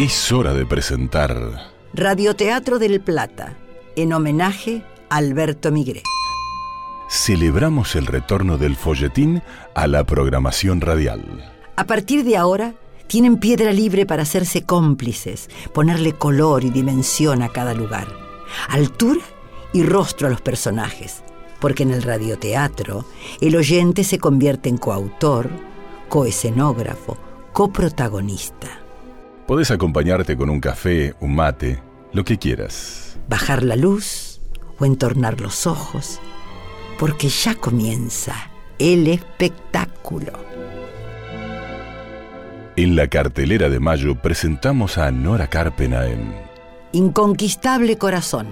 Es hora de presentar Radioteatro del Plata, en homenaje a Alberto Migré. Celebramos el retorno del folletín a la programación radial. A partir de ahora, tienen piedra libre para hacerse cómplices, ponerle color y dimensión a cada lugar, altura y rostro a los personajes, porque en el radioteatro el oyente se convierte en coautor, coescenógrafo, coprotagonista. Podés acompañarte con un café, un mate, lo que quieras. Bajar la luz o entornar los ojos, porque ya comienza el espectáculo. En la cartelera de mayo presentamos a Nora Carpena en Inconquistable Corazón,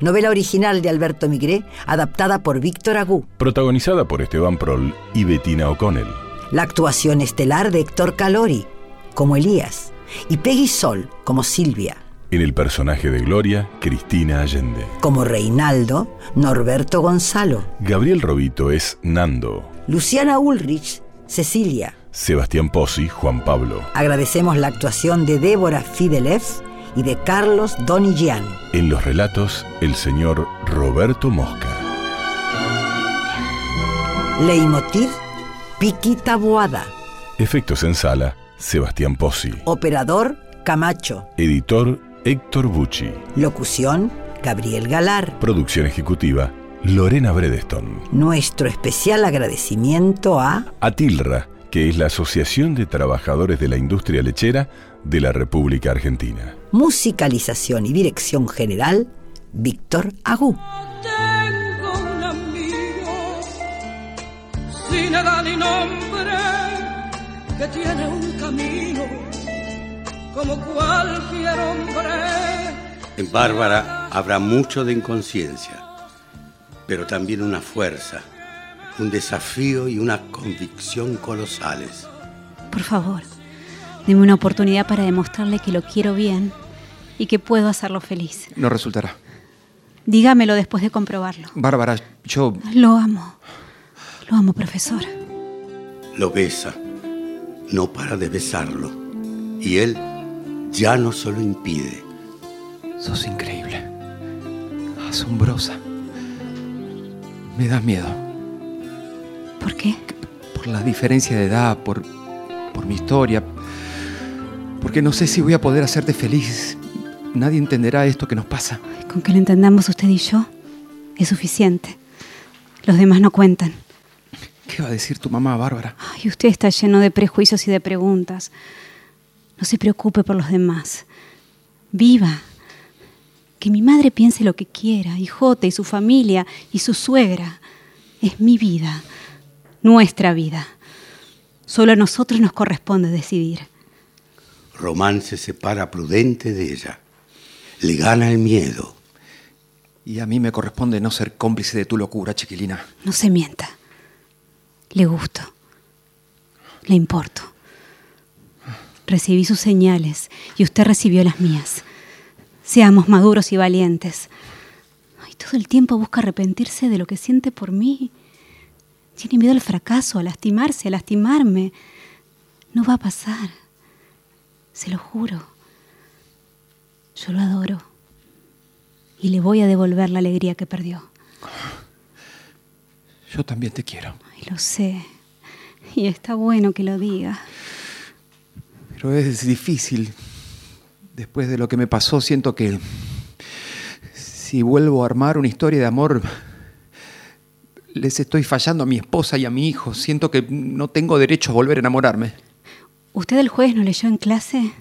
novela original de Alberto Migré, adaptada por Víctor Agú. Protagonizada por Esteban Prol y Bettina O'Connell. La actuación estelar de Héctor Calori, como Elías y Peggy Sol como Silvia. En el personaje de Gloria, Cristina Allende. Como Reinaldo, Norberto Gonzalo. Gabriel Robito es Nando. Luciana Ulrich, Cecilia. Sebastián Pozzi, Juan Pablo. Agradecemos la actuación de Débora Fidelev y de Carlos Donillán. En los relatos, el señor Roberto Mosca. Leitmotiv, Piquita Boada. Efectos en sala, Sebastián Pozzi. Operador, Camacho. Editor, Héctor Bucci. Locución, Gabriel Galar. Producción ejecutiva, Lorena Bredeston. Nuestro especial agradecimiento a... Atilra, que es la Asociación de Trabajadores de la Industria Lechera de la República Argentina. Musicalización y dirección general, Víctor Agú. Tengo un amigo sin edad ni nombre que tiene un camino como cualquier hombre. En Bárbara habrá mucho de inconsciencia, pero también una fuerza, un desafío y una convicción colosales. Por favor, deme una oportunidad para demostrarle que lo quiero bien y que puedo hacerlo feliz. No resultará. Dígamelo después de comprobarlo. Bárbara, yo... Lo amo. Lo amo, profesor. Lo besa, no para de besarlo, y él ya no se lo impide. Sos increíble. Asombrosa. Me das miedo. ¿Por qué? Por la diferencia de edad, por, por mi historia. Porque no sé si voy a poder hacerte feliz. Nadie entenderá esto que nos pasa. Con que lo entendamos usted y yo es suficiente. Los demás no cuentan. ¿Qué va a decir tu mamá, Bárbara? Ay, usted está lleno de prejuicios y de preguntas. No se preocupe por los demás. Viva. Que mi madre piense lo que quiera, y Jote y su familia y su suegra. Es mi vida, nuestra vida. Solo a nosotros nos corresponde decidir. Román se separa prudente de ella. Le gana el miedo. Y a mí me corresponde no ser cómplice de tu locura, chiquilina. No se mienta. Le gusto. Le importo. Recibí sus señales y usted recibió las mías. Seamos maduros y valientes. Ay, todo el tiempo busca arrepentirse de lo que siente por mí. Tiene miedo al fracaso, a lastimarse, a lastimarme. No va a pasar. Se lo juro. Yo lo adoro. Y le voy a devolver la alegría que perdió. Yo también te quiero. Lo sé. Y está bueno que lo diga. Pero es difícil. Después de lo que me pasó, siento que si vuelvo a armar una historia de amor, les estoy fallando a mi esposa y a mi hijo. Siento que no tengo derecho a volver a enamorarme. ¿Usted el jueves no leyó en clase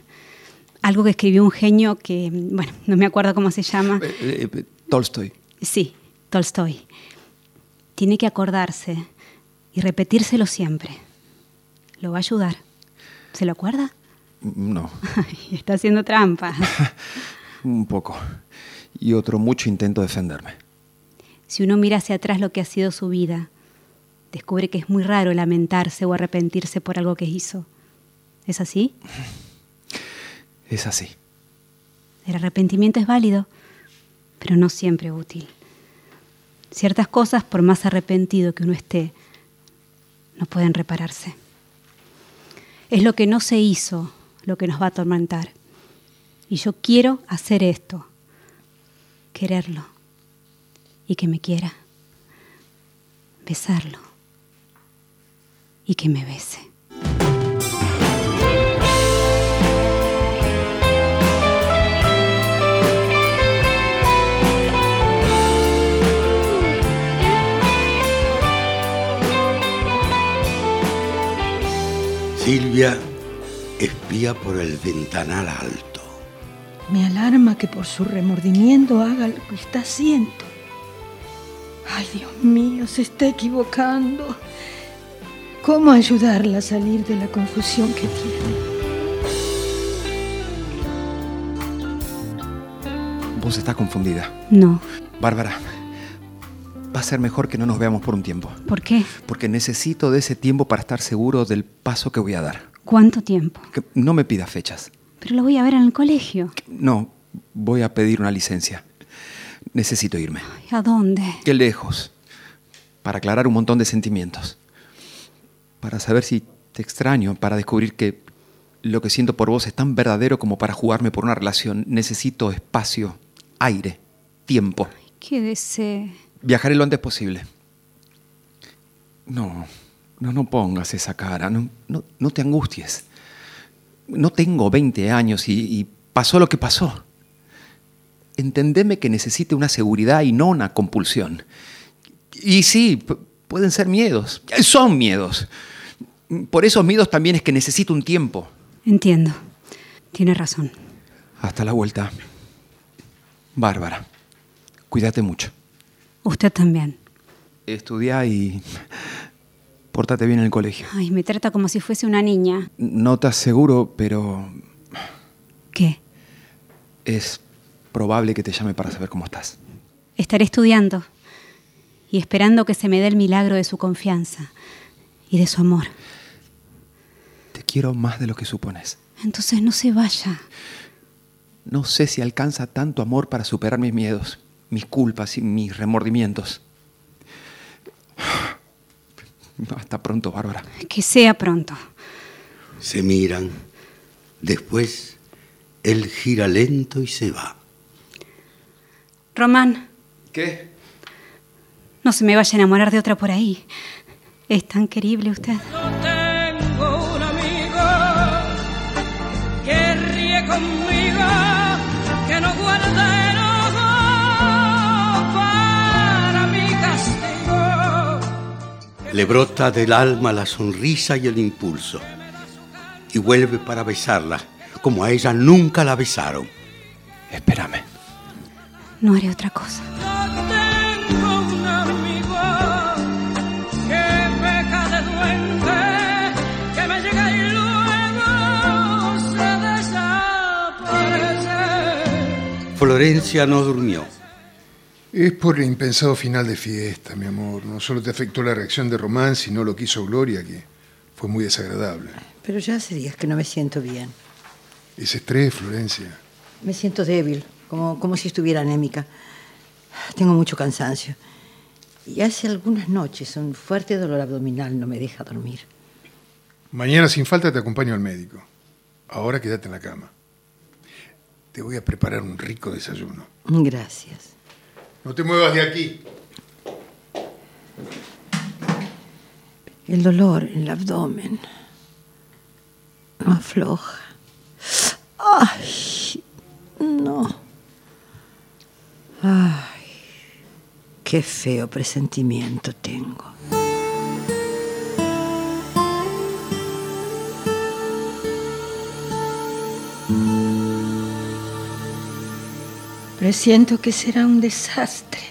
algo que escribió un genio que, bueno, no me acuerdo cómo se llama? Eh, eh, Tolstoy. Sí, Tolstoy. Tiene que acordarse y repetírselo siempre. Lo va a ayudar. ¿Se lo acuerda? No, Ay, está haciendo trampa. un poco. Y otro mucho intento defenderme. Si uno mira hacia atrás lo que ha sido su vida, descubre que es muy raro lamentarse o arrepentirse por algo que hizo. ¿Es así? Es así. El arrepentimiento es válido, pero no siempre útil. Ciertas cosas, por más arrepentido que uno esté, no pueden repararse. Es lo que no se hizo lo que nos va a atormentar. Y yo quiero hacer esto, quererlo y que me quiera, besarlo y que me bese. Silvia espía por el ventanal alto. Me alarma que por su remordimiento haga lo que está haciendo. Ay, Dios mío, se está equivocando. ¿Cómo ayudarla a salir de la confusión que tiene? Vos estás confundida. No. Bárbara, va a ser mejor que no nos veamos por un tiempo. ¿Por qué? Porque necesito de ese tiempo para estar seguro del paso que voy a dar. ¿Cuánto tiempo? Que no me pidas fechas. Pero lo voy a ver en el colegio. No, voy a pedir una licencia. Necesito irme. Ay, ¿A dónde? Qué lejos. Para aclarar un montón de sentimientos. Para saber si te extraño, para descubrir que lo que siento por vos es tan verdadero como para jugarme por una relación. Necesito espacio, aire, tiempo. ¿Qué desee? Viajaré lo antes posible. No, no, no pongas esa cara, no, no, no te angusties. No tengo 20 años y, y pasó lo que pasó. Entendeme que necesite una seguridad y no una compulsión. Y sí, pueden ser miedos, son miedos. Por esos miedos también es que necesito un tiempo. Entiendo. Tiene razón. Hasta la vuelta. Bárbara, cuídate mucho. Usted también. Estudia y pórtate bien en el colegio. Ay, me trata como si fuese una niña. No te aseguro, pero ¿Qué? es probable que te llame para saber cómo estás. Estaré estudiando y esperando que se me dé el milagro de su confianza y de su amor. Te quiero más de lo que supones. Entonces no se vaya. No sé si alcanza tanto amor para superar mis miedos, mis culpas y mis remordimientos. Hasta pronto, Bárbara. Que sea pronto. Se miran. Después, él gira lento y se va. Román, ¿Qué? no se me vaya a enamorar de otra por ahí. Es tan querible usted. Le brota del alma la sonrisa y el impulso. Y vuelve para besarla, como a ella nunca la besaron. Espérame. No haré otra cosa. Yo tengo un amigo que peca de duende, que me llega y luego se desaparece. Florencia no durmió. Es por el impensado final de fiesta, mi amor. No solo te afectó la reacción de Román, sino lo que hizo Gloria, que fue muy desagradable. Pero ya hace días que no me siento bien. Ese estrés, Florencia. Me siento débil, como, como si estuviera anémica. Tengo mucho cansancio. Y hace algunas noches un fuerte dolor abdominal no me deja dormir. Mañana sin falta te acompaño al médico. Ahora quédate en la cama. Te voy a preparar un rico desayuno. Gracias. No te muevas de aquí. El dolor en el abdomen no afloja. Ay, no. Ay, qué feo presentimiento tengo. Presiento que será un desastre.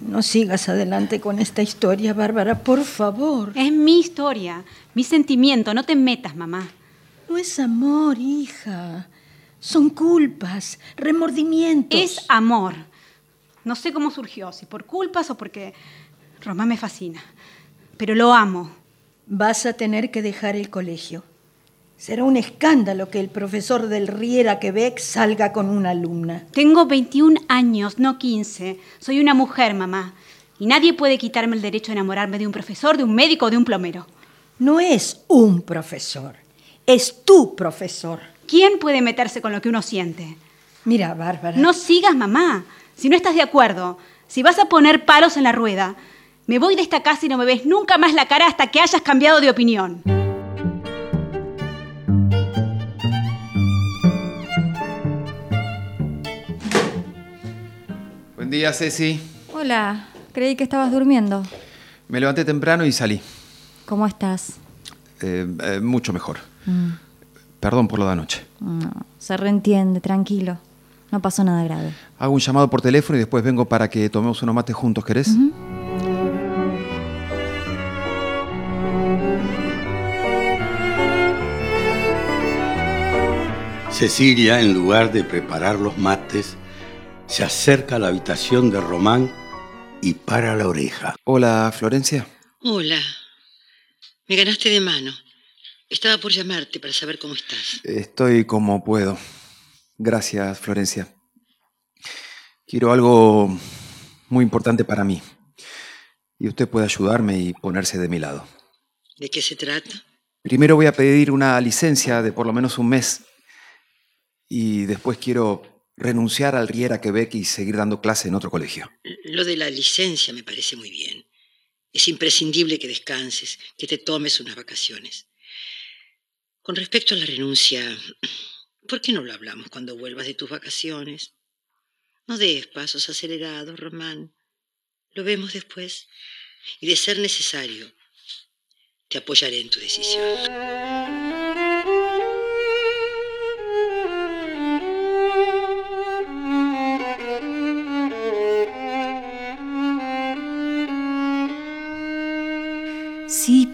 No sigas adelante con esta historia, Bárbara, por favor. Es mi historia, mi sentimiento. No te metas, mamá. No es amor, hija. Son culpas, remordimientos. Es amor. No sé cómo surgió, si por culpas o porque Román me fascina. Pero lo amo. Vas a tener que dejar el colegio. Será un escándalo que el profesor del Riera Quebec salga con una alumna. Tengo 21 años, no 15. Soy una mujer, mamá. Y nadie puede quitarme el derecho a enamorarme de un profesor, de un médico o de un plomero. No es un profesor, es tu profesor. ¿Quién puede meterse con lo que uno siente? Mira, Bárbara. No sigas, mamá. Si no estás de acuerdo, si vas a poner palos en la rueda, me voy de esta casa y no me ves nunca más la cara hasta que hayas cambiado de opinión. Día, Ceci. Hola, creí que estabas durmiendo. Me levanté temprano y salí. ¿Cómo estás? Eh, eh, mucho mejor. Perdón por lo de anoche. No, se reentiende, tranquilo. No pasó nada grave. Hago un llamado por teléfono y después vengo para que tomemos unos mates juntos, ¿querés? Cecilia, en lugar de preparar los mates, se acerca a la habitación de Román y para la oreja. Hola, Florencia. Hola. Me ganaste de mano. Estaba por llamarte para saber cómo estás. Estoy como puedo. Gracias, Florencia. Quiero algo muy importante para mí. Y usted puede ayudarme y ponerse de mi lado. ¿De qué se trata? Primero voy a pedir una licencia de por lo menos un mes. Y después quiero renunciar al Riera Quebec y seguir dando clase en otro colegio. Lo de la licencia me parece muy bien. Es imprescindible que descanses, que te tomes unas vacaciones. Con respecto a la renuncia, ¿por qué no lo hablamos cuando vuelvas de tus vacaciones? No des pasos acelerados, Román. Lo vemos después. Y de ser necesario, te apoyaré en tu decisión.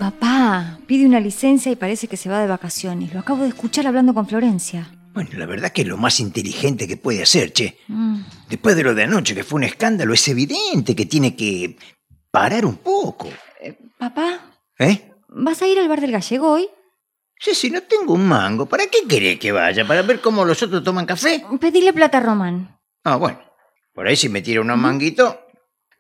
Papá. Pide una licencia y parece que se va de vacaciones. Lo acabo de escuchar hablando con Florencia. Bueno, la verdad que es lo más inteligente que puede hacer, che. Mm. Después de lo de anoche, que fue un escándalo, es evidente que tiene que parar un poco. Papá, ¿Eh? ¿vas a ir al bar del gallego hoy? Sí, si no tengo un mango, ¿para qué querés que vaya? ¿Para ver cómo los otros toman café? Pedile plata a Román. Ah, bueno. Por ahí si me tira unos manguitos.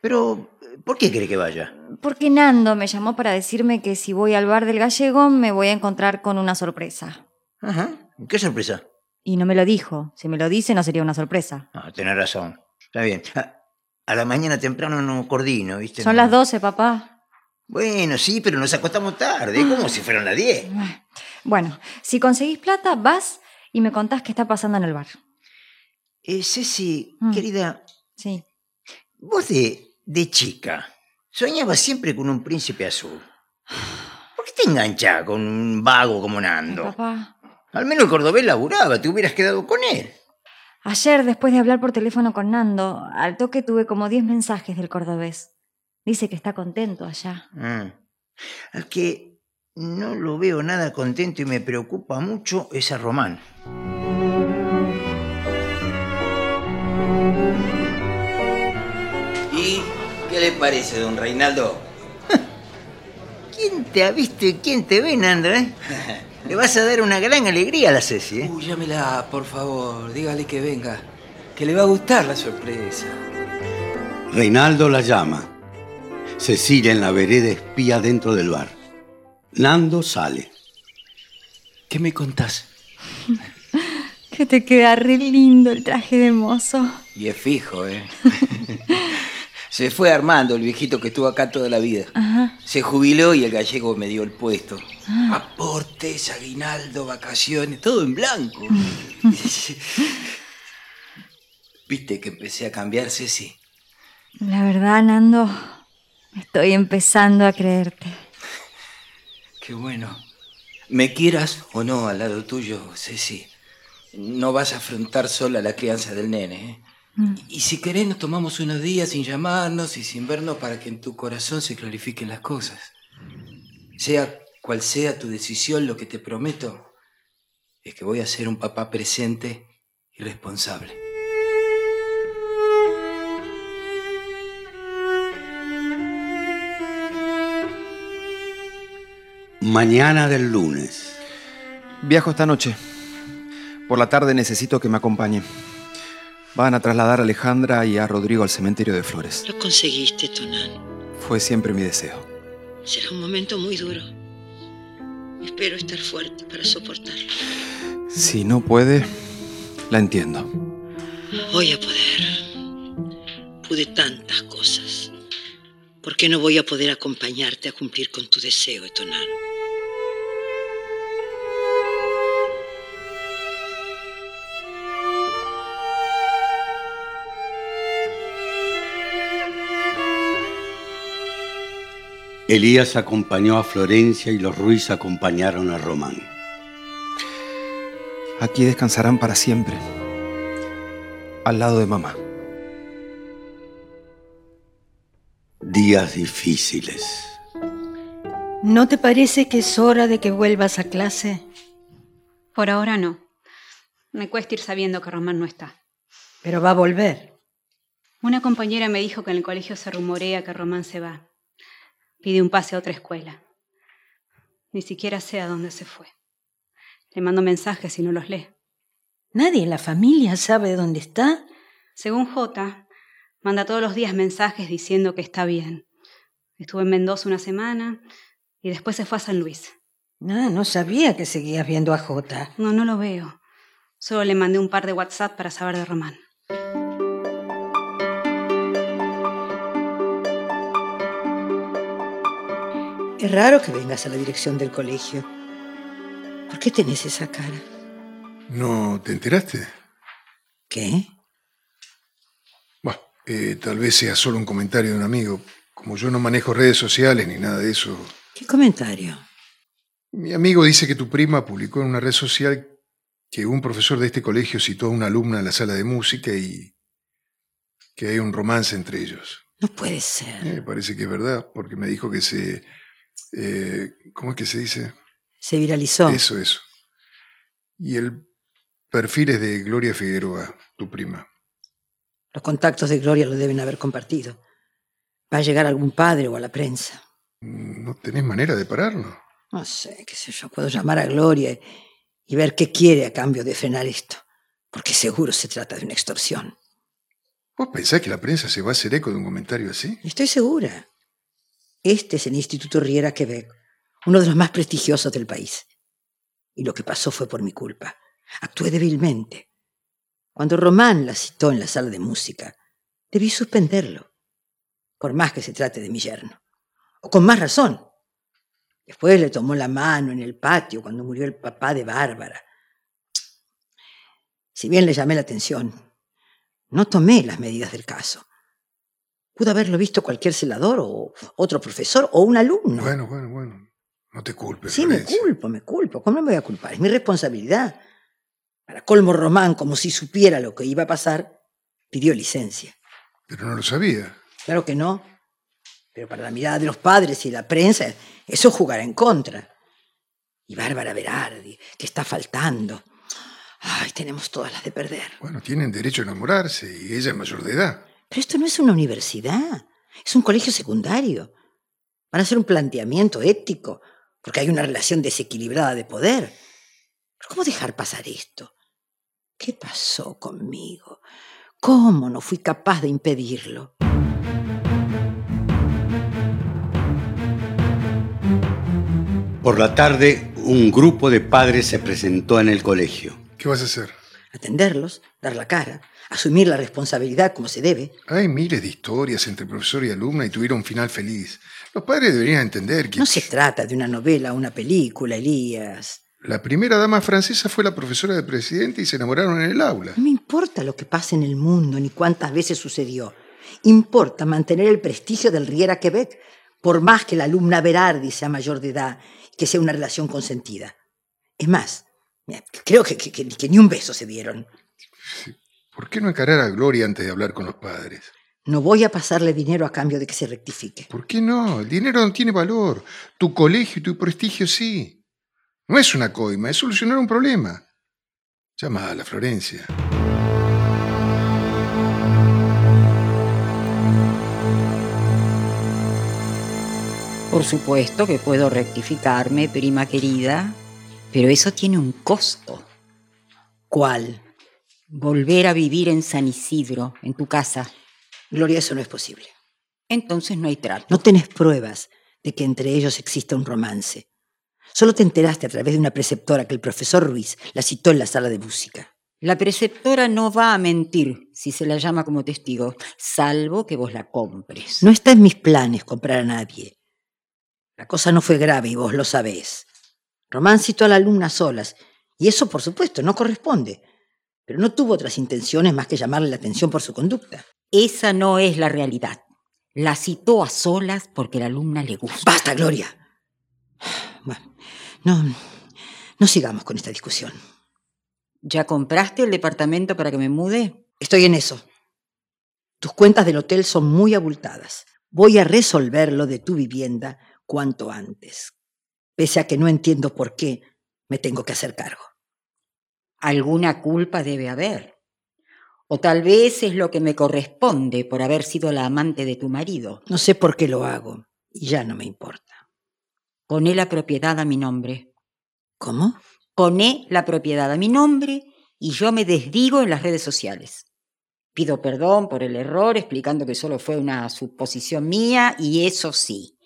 Pero, ¿por qué querés que vaya? Porque Nando me llamó para decirme que si voy al bar del gallego me voy a encontrar con una sorpresa. Ajá. ¿Qué sorpresa? Y no me lo dijo. Si me lo dice no sería una sorpresa. Ah, tenés razón. Está bien. A, a la mañana temprano no coordino, ¿viste? Son No- las 12, papá. Bueno, sí, pero nos acostamos tarde, como si fueran las 10. Bueno, si conseguís plata, vas y me contás qué está pasando en el bar. Eh, Ceci, Mm. querida, Sí. vos de, de chica soñabas siempre con un príncipe azul. ¿Por qué te enganchás con un vago como Nando? Papá. Al menos el cordobés laburaba, te hubieras quedado con él. Ayer, después de hablar por teléfono con Nando, al toque tuve como 10 mensajes del cordobés. Dice que está contento allá. Al que no lo veo nada contento y me preocupa mucho es a Román. Le parece, don Reinaldo? ¿Quién te ha visto y quién te ve, Nando, eh? Le vas a dar una gran alegría a la Ceci, ¿eh? Uy, llámela, por favor. Dígale que venga. Que le va a gustar la sorpresa. Reinaldo la llama. Cecilia en la vereda espía dentro del bar. Nando sale. ¿Qué me contás? Que te queda re lindo el traje de mozo. Y es fijo, ¿eh? Se fue Armando, el viejito que estuvo acá toda la vida. Ajá. Se jubiló y el gallego me dio el puesto. Aportes, aguinaldo, vacaciones, todo en blanco. Viste que empecé a cambiar, Ceci. La verdad, Nando, estoy empezando a creerte. Qué bueno. Me quieras o no al lado tuyo, Ceci. No vas a afrontar sola la crianza del nene. ¿eh? Y si querés, nos tomamos unos días sin llamarnos y sin vernos para que en tu corazón se clarifiquen las cosas. Sea cual sea tu decisión, lo que te prometo es que voy a ser un papá presente y responsable. Mañana del lunes. Viajo esta noche. Por la tarde necesito que me acompañe. Van a trasladar a Alejandra y a Rodrigo al cementerio de Flores. Lo conseguiste, Tonán. Fue siempre mi deseo. Será un momento muy duro. Espero estar fuerte para soportarlo. Si no puede, la entiendo. Voy a poder. Pude tantas cosas. ¿Por qué no voy a poder acompañarte a cumplir con tu deseo, Etonan? Elías acompañó a Florencia y los Ruiz acompañaron a Román. Aquí descansarán para siempre, al lado de mamá. Días difíciles. ¿No te parece que es hora de que vuelvas a clase? Por ahora no. Me cuesta ir sabiendo que Román no está. Pero va a volver. Una compañera me dijo que en el colegio se rumorea que Román se va. Pide un pase a otra escuela. Ni siquiera sé a dónde se fue. Le mando mensajes y no los lee. ¿Nadie en la familia sabe dónde está? Según J, manda todos los días mensajes diciendo que está bien. Estuvo en Mendoza una semana y después se fue a San Luis. Ah, no sabía que seguías viendo a J. No, no lo veo. Solo le mandé un par de WhatsApp para saber de Román. Es raro que vengas a la dirección del colegio. ¿Por qué tenés esa cara? ¿No te enteraste? ¿Qué? Bueno, eh, tal vez sea solo un comentario de un amigo. Como yo no manejo redes sociales ni nada de eso. ¿Qué comentario? Mi amigo dice que tu prima publicó en una red social que un profesor de este colegio citó a una alumna en la sala de música y que hay un romance entre ellos. No puede ser. Me parece que es verdad, porque me dijo que se... eh, ¿Cómo es que se dice? Se viralizó. Eso, eso. Y el perfil es de Gloria Figueroa, tu prima. Los contactos de Gloria lo deben haber compartido. Va a llegar algún padre o a la prensa. ¿No tenés manera de pararlo? No sé, qué sé yo. Puedo llamar a Gloria y ver qué quiere a cambio de frenar esto. Porque seguro se trata de una extorsión. ¿Vos pensás que la prensa se va a hacer eco de un comentario así? Estoy segura. Este es el Instituto Riera Quebec, uno de los más prestigiosos del país. Y lo que pasó fue por mi culpa. Actué débilmente. Cuando Román la citó en la sala de música, debí suspenderlo. Por más que se trate de mi yerno. O con más razón. Después le tomó la mano en el patio cuando murió el papá de Bárbara. Si bien le llamé la atención, no tomé las medidas del caso. Pudo haberlo visto cualquier celador o otro profesor o un alumno. Bueno, bueno, bueno. No te culpes. Sí, me culpo, me culpo. ¿Cómo no me voy a culpar? Es mi responsabilidad. Para colmo Román, como si supiera lo que iba a pasar, pidió licencia. Pero no lo sabía. Claro que no. Pero para la mirada de los padres y la prensa, eso jugará en contra. Y Bárbara Berardi, que está faltando. Ay, tenemos todas las de perder. Bueno, tienen derecho a enamorarse y ella es mayor de edad. Pero esto no es una universidad, es un colegio secundario. Van a hacer un planteamiento ético, porque hay una relación desequilibrada de poder. ¿Pero cómo dejar pasar esto? ¿Qué pasó conmigo? ¿Cómo no fui capaz de impedirlo? Por la tarde, un grupo de padres se presentó en el colegio. ¿Qué vas a hacer? Atenderlos, dar la cara, asumir la responsabilidad como se debe. Hay miles de historias entre profesor y alumna y tuvieron un final feliz. Los padres deberían entender que No se trata de una novela o una película, Elías. la primera dama francesa fue la profesora del presidente y se enamoraron en el aula. No me importa lo que pase en el mundo ni cuántas veces sucedió. Importa mantener el prestigio del Riera Quebec, por más que la alumna Berardi sea mayor de edad y que sea una relación consentida. Es más, creo que, que- que- que ni un beso se dieron. ¿Por qué no encarar a Gloria antes de hablar con los padres? No voy a pasarle dinero a cambio de que se rectifique. ¿Por qué no? El dinero no tiene valor. Tu colegio y tu prestigio sí. No es una coima, es solucionar un problema. Llama a la Florencia. Por supuesto que puedo rectificarme, prima querida, pero eso tiene un costo. ¿Cuál? Volver a vivir en San Isidro, en tu casa. Gloria, eso no es posible. Entonces no hay trato. No tenés pruebas de que entre ellos exista un romance. Solo te enteraste a través de una preceptora que el profesor Ruiz la citó en la sala de música. La preceptora no va a mentir si se la llama como testigo, salvo que vos la compres. No está en mis planes comprar a nadie. La cosa no fue grave y vos lo sabés. Román citó a la alumna solas, y eso, por supuesto, no corresponde. Pero no tuvo otras intenciones más que llamarle la atención por su conducta. Esa no es la realidad. La citó a solas porque la alumna le gusta. ¡Basta, Gloria! Bueno, no, no sigamos con esta discusión. ¿Ya compraste el departamento para que me mude? Estoy en eso. Tus cuentas del hotel son muy abultadas. Voy a resolver lo de tu vivienda cuanto antes, pese a que no entiendo por qué me tengo que hacer cargo. Alguna culpa debe haber. O tal vez es lo que me corresponde por haber sido la amante de tu marido. No sé por qué lo hago, y ya no me importa. Poné la propiedad a mi nombre. ¿Cómo? Poné la propiedad a mi nombre y yo me desdigo en las redes sociales. Pido perdón por el error, explicando que solo fue una suposición mía y eso sí,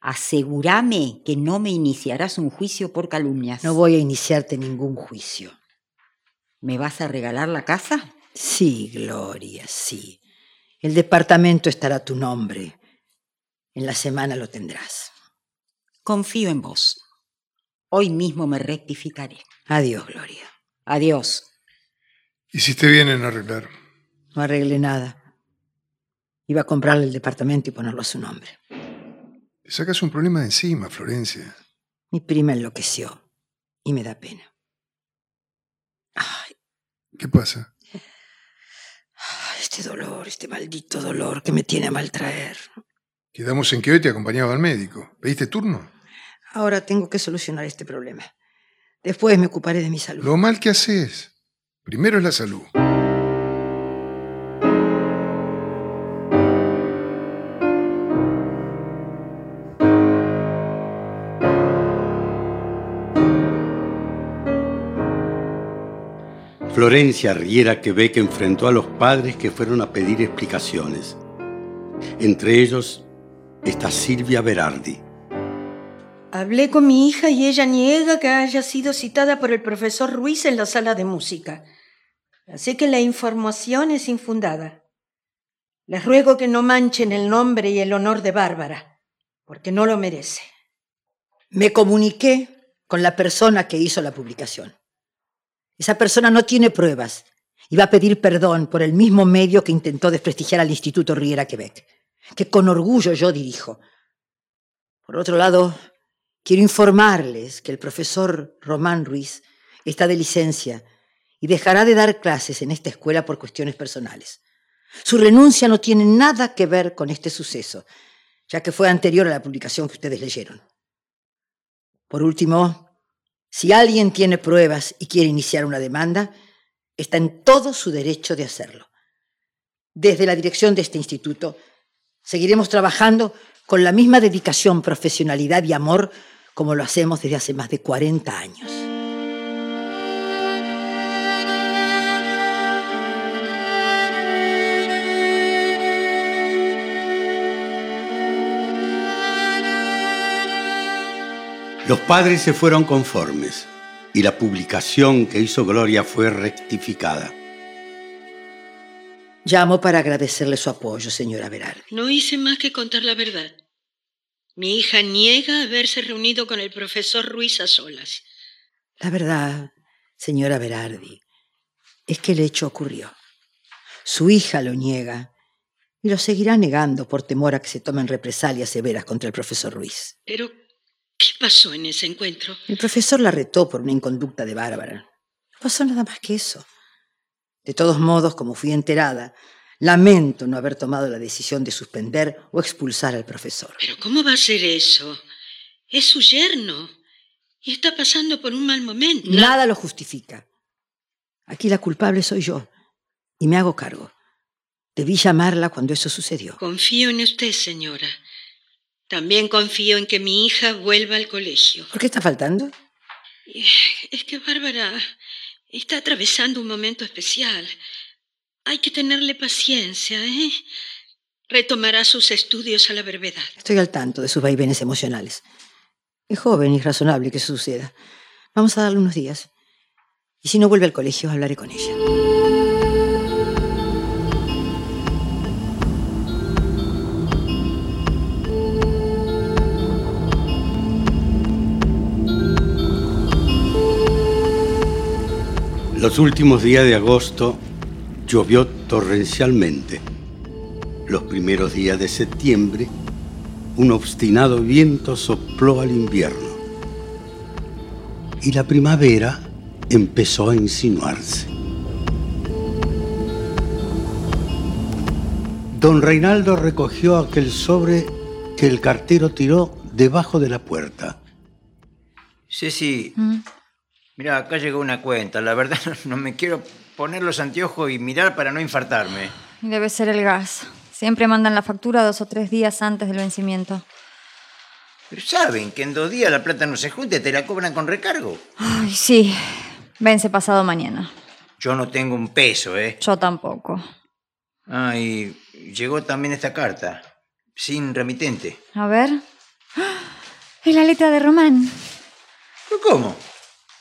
asegúrame que no me iniciarás un juicio por calumnias. No voy a iniciarte ningún juicio. ¿Me vas a regalar la casa? Sí, Gloria, sí. El departamento estará a tu nombre. En la semana lo tendrás. Confío en vos. Hoy mismo me rectificaré. Adiós, Gloria. Adiós. Hiciste bien en arreglar. No arreglé nada. Iba a comprarle el departamento y ponerlo a su nombre. Te sacas un problema de encima, Florencia. Mi prima enloqueció y me da pena. Ay, ¿Qué pasa? este dolor, este maldito dolor que me tiene a maltraer. Quedamos en que hoy te acompañaba al médico. ¿Pediste turno? Ahora tengo que solucionar este problema. Después me ocuparé de mi salud. Lo mal que haces. Primero es la salud. Florencia Riera Quebec enfrentó a los padres que fueron a pedir explicaciones. Entre ellos está Silvia Berardi. Hablé con mi hija y ella niega que haya sido citada por el profesor Ruiz en la sala de música. Así que la información es infundada. Les ruego que no manchen el nombre y el honor de Bárbara, porque no lo merece. Me comuniqué con la persona que hizo la publicación. Esa persona no tiene pruebas y va a pedir perdón por el mismo medio que intentó desprestigiar al Instituto Riera Quebec, que con orgullo yo dirijo. Por otro lado, quiero informarles que el profesor Román Ruiz está de licencia y dejará de dar clases en esta escuela por cuestiones personales. Su renuncia no tiene nada que ver con este suceso, ya que fue anterior a la publicación que ustedes leyeron. Por último, si alguien tiene pruebas y quiere iniciar una demanda, está en todo su derecho de hacerlo. Desde la dirección de este instituto seguiremos trabajando con la misma dedicación, profesionalidad y amor como lo hacemos desde hace más de 40 años. Los padres se fueron conformes y la publicación que hizo Gloria fue rectificada. Llamo para agradecerle su apoyo, señora Berardi. No hice más que contar la verdad. Mi hija niega haberse reunido con el profesor Ruiz a solas. La verdad, señora Berardi, es que el hecho ocurrió. Su hija lo niega y lo seguirá negando por temor a que se tomen represalias severas contra el profesor Ruiz. Pero, ¿qué pasó en ese encuentro? El profesor la retó por una inconducta de Bárbara. No pasó nada más que eso. De todos modos, como fui enterada, lamento no haber tomado la decisión de suspender o expulsar al profesor. Pero ¿cómo va a ser eso? Es su yerno y está pasando por un mal momento. Nada lo justifica. Aquí la culpable soy yo y me hago cargo. Debí llamarla cuando eso sucedió. Confío en usted, señora. También confío en que mi hija vuelva al colegio. ¿Por qué está faltando? Es que Bárbara está atravesando un momento especial. Hay que tenerle paciencia, ¿eh? Retomará sus estudios a la brevedad. Estoy al tanto de sus vaivenes emocionales. Es joven y razonable que suceda. Vamos a darle unos días. Y si no vuelve al colegio, hablaré con ella. Los últimos días de agosto llovió torrencialmente. Los primeros días de septiembre, un obstinado viento sopló al invierno. Y la primavera empezó a insinuarse. Don Reinaldo recogió aquel sobre que el cartero tiró debajo de la puerta. Ceci, mira, acá llegó una cuenta. La verdad no me quiero poner los anteojos y mirar para no infartarme. Debe ser el gas. Siempre mandan la factura dos o tres días antes del vencimiento. Pero saben que en dos días la plata no se junta y te la cobran con recargo. Ay, sí. Vence pasado mañana. Yo no tengo un peso, ¿eh? Yo tampoco. Ah, y llegó también esta carta, sin remitente. A ver. ¡Ah! Es la letra de Román. ¿Pero cómo?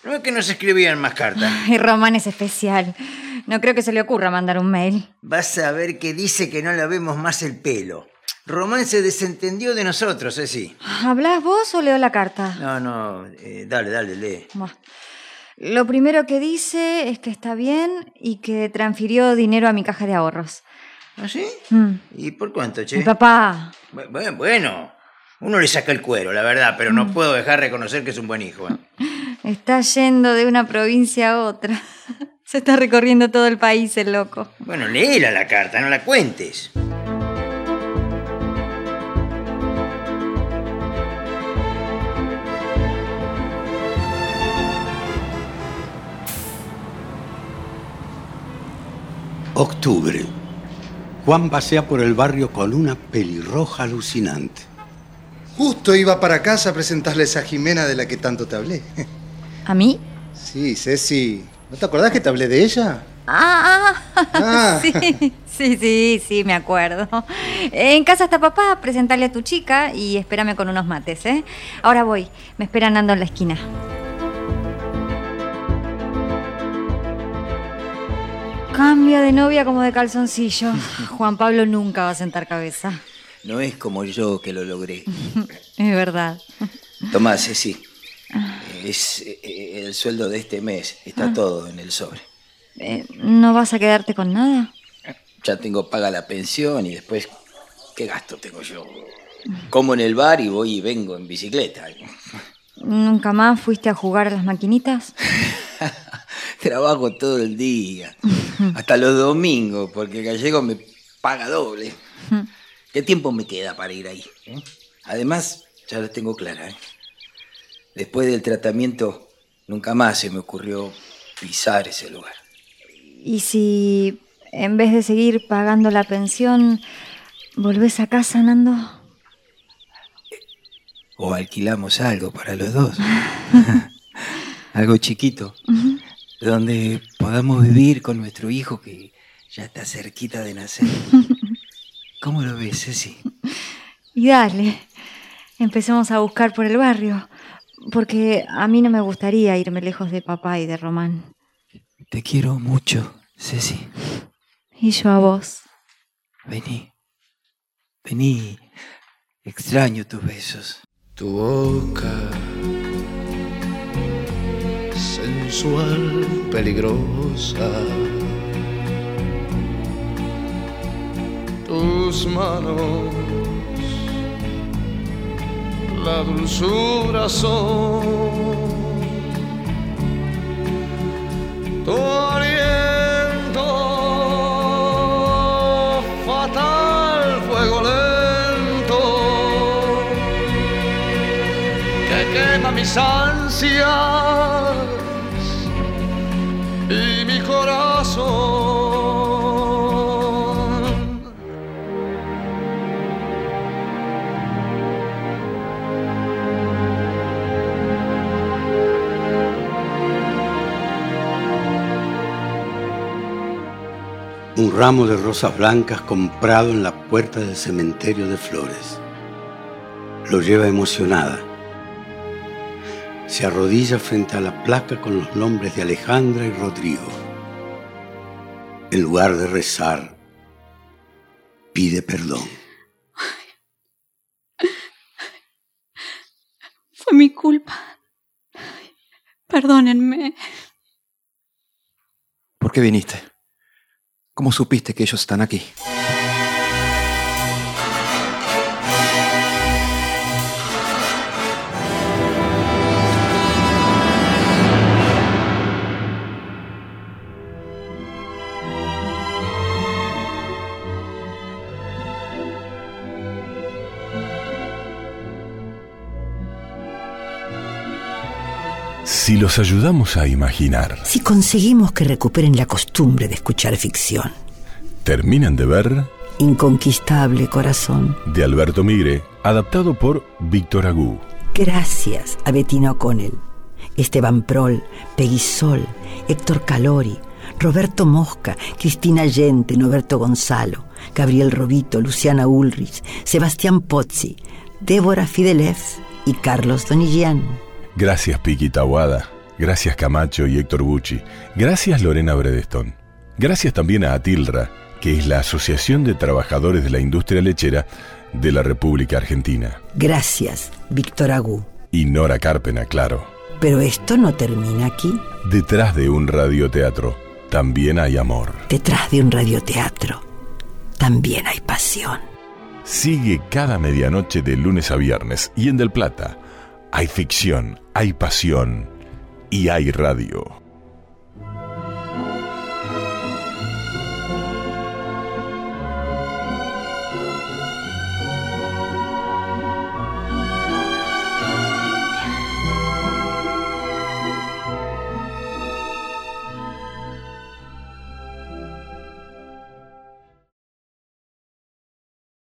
¿No es que no se escribían más cartas? Y Román es especial. No creo que se le ocurra mandar un mail. Vas a ver que dice que no le vemos más el pelo. Román se desentendió de nosotros, Ceci. ¿Hablas vos o leo la carta? No, no, eh, dale, dale, lee. Buah. Lo primero que dice es que está bien y que transfirió dinero a mi caja de ahorros. ¿Ah, sí? Mm. ¿Y por cuánto, che? Mi papá. Bu- bu- Bueno, uno le saca el cuero, la verdad, pero no puedo dejar de reconocer que es un buen hijo. ¿eh? Está yendo de una provincia a otra. Se está recorriendo todo el país, el loco. Bueno, léela la carta, no la cuentes. Octubre. Juan pasea por el barrio con una pelirroja alucinante. Justo iba para casa a presentarles a Jimena de la que tanto te hablé. ¿A mí? Sí, Ceci. ¿No te acordás que te hablé de ella? Ah, ah, Ah. sí, sí, sí, sí, me acuerdo. En casa está papá, presentarle a tu chica y espérame con unos mates, ¿eh? Ahora voy, me esperan ando en la esquina. Cambia de novia como de calzoncillo. Juan Pablo nunca va a sentar cabeza. No es como yo que lo logré. Es verdad. Tomás, sí. Es eh, el sueldo de este mes. Está Ah. todo en el sobre. Eh, ¿No vas a quedarte con nada? Ya tengo paga la pensión y después, ¿qué gasto tengo yo? Como en el bar y voy y vengo en bicicleta. ¿Nunca más fuiste a jugar a las maquinitas? Trabajo todo el día, hasta los domingos, porque el gallego me paga doble. ¿Qué tiempo me queda para ir ahí? eh? Además, ya lo tengo clara. ¿eh? Después del tratamiento, nunca más se me ocurrió pisar ese lugar. ¿Y si en vez de seguir pagando la pensión, volvés a casa, Nando? O alquilamos algo para los dos. algo chiquito, donde podamos vivir con nuestro hijo que ya está cerquita de nacer. ¿Cómo lo ves, Ceci? Y dale, empecemos a buscar por el barrio, porque a mí no me gustaría irme lejos de papá y de Román. Te quiero mucho, Ceci. Y yo a vos. Vení. Vení. Extraño tus besos. Tu boca sensual, peligrosa. Tus manos, la dulzura son. Tu aliento, fatal fuego lento que quema mis ansias ramo de rosas blancas comprado en la puerta del cementerio de flores. Lo lleva emocionada. se arrodilla frente a la placa con los nombres de Alejandra y Rodrigo. En lugar de rezar, pide perdón. Fue mi culpa. Perdónenme. ¿Por qué viniste? ¿Cómo supiste que ellos están aquí? Si los ayudamos a imaginar, Si conseguimos que recuperen la costumbre de escuchar ficción. terminan de ver Inconquistable corazón. de Alberto Migre, adaptado por Víctor Agú. Gracias a Bettina O'Connell, Esteban Prol, Peggy Sol, Héctor Calori, Roberto Mosca, Cristina Allente, Noberto Gonzalo, Gabriel Robito, Luciana Ulrich, Sebastián Pozzi, Débora Fidelef y Carlos Donigian. Gracias Piqui Tawada, gracias Camacho y Héctor Bucci, gracias Lorena Bredeston. Gracias también a Atilra, que es la Asociación de Trabajadores de la Industria Lechera de la República Argentina. Gracias, Víctor Agú. Y Nora Carpena, claro. Pero esto no termina aquí. Detrás de un radioteatro también hay amor. Detrás de un radioteatro también hay pasión. Sigue cada medianoche de lunes a viernes y en Del Plata hay ficción, hay pasión y hay radio.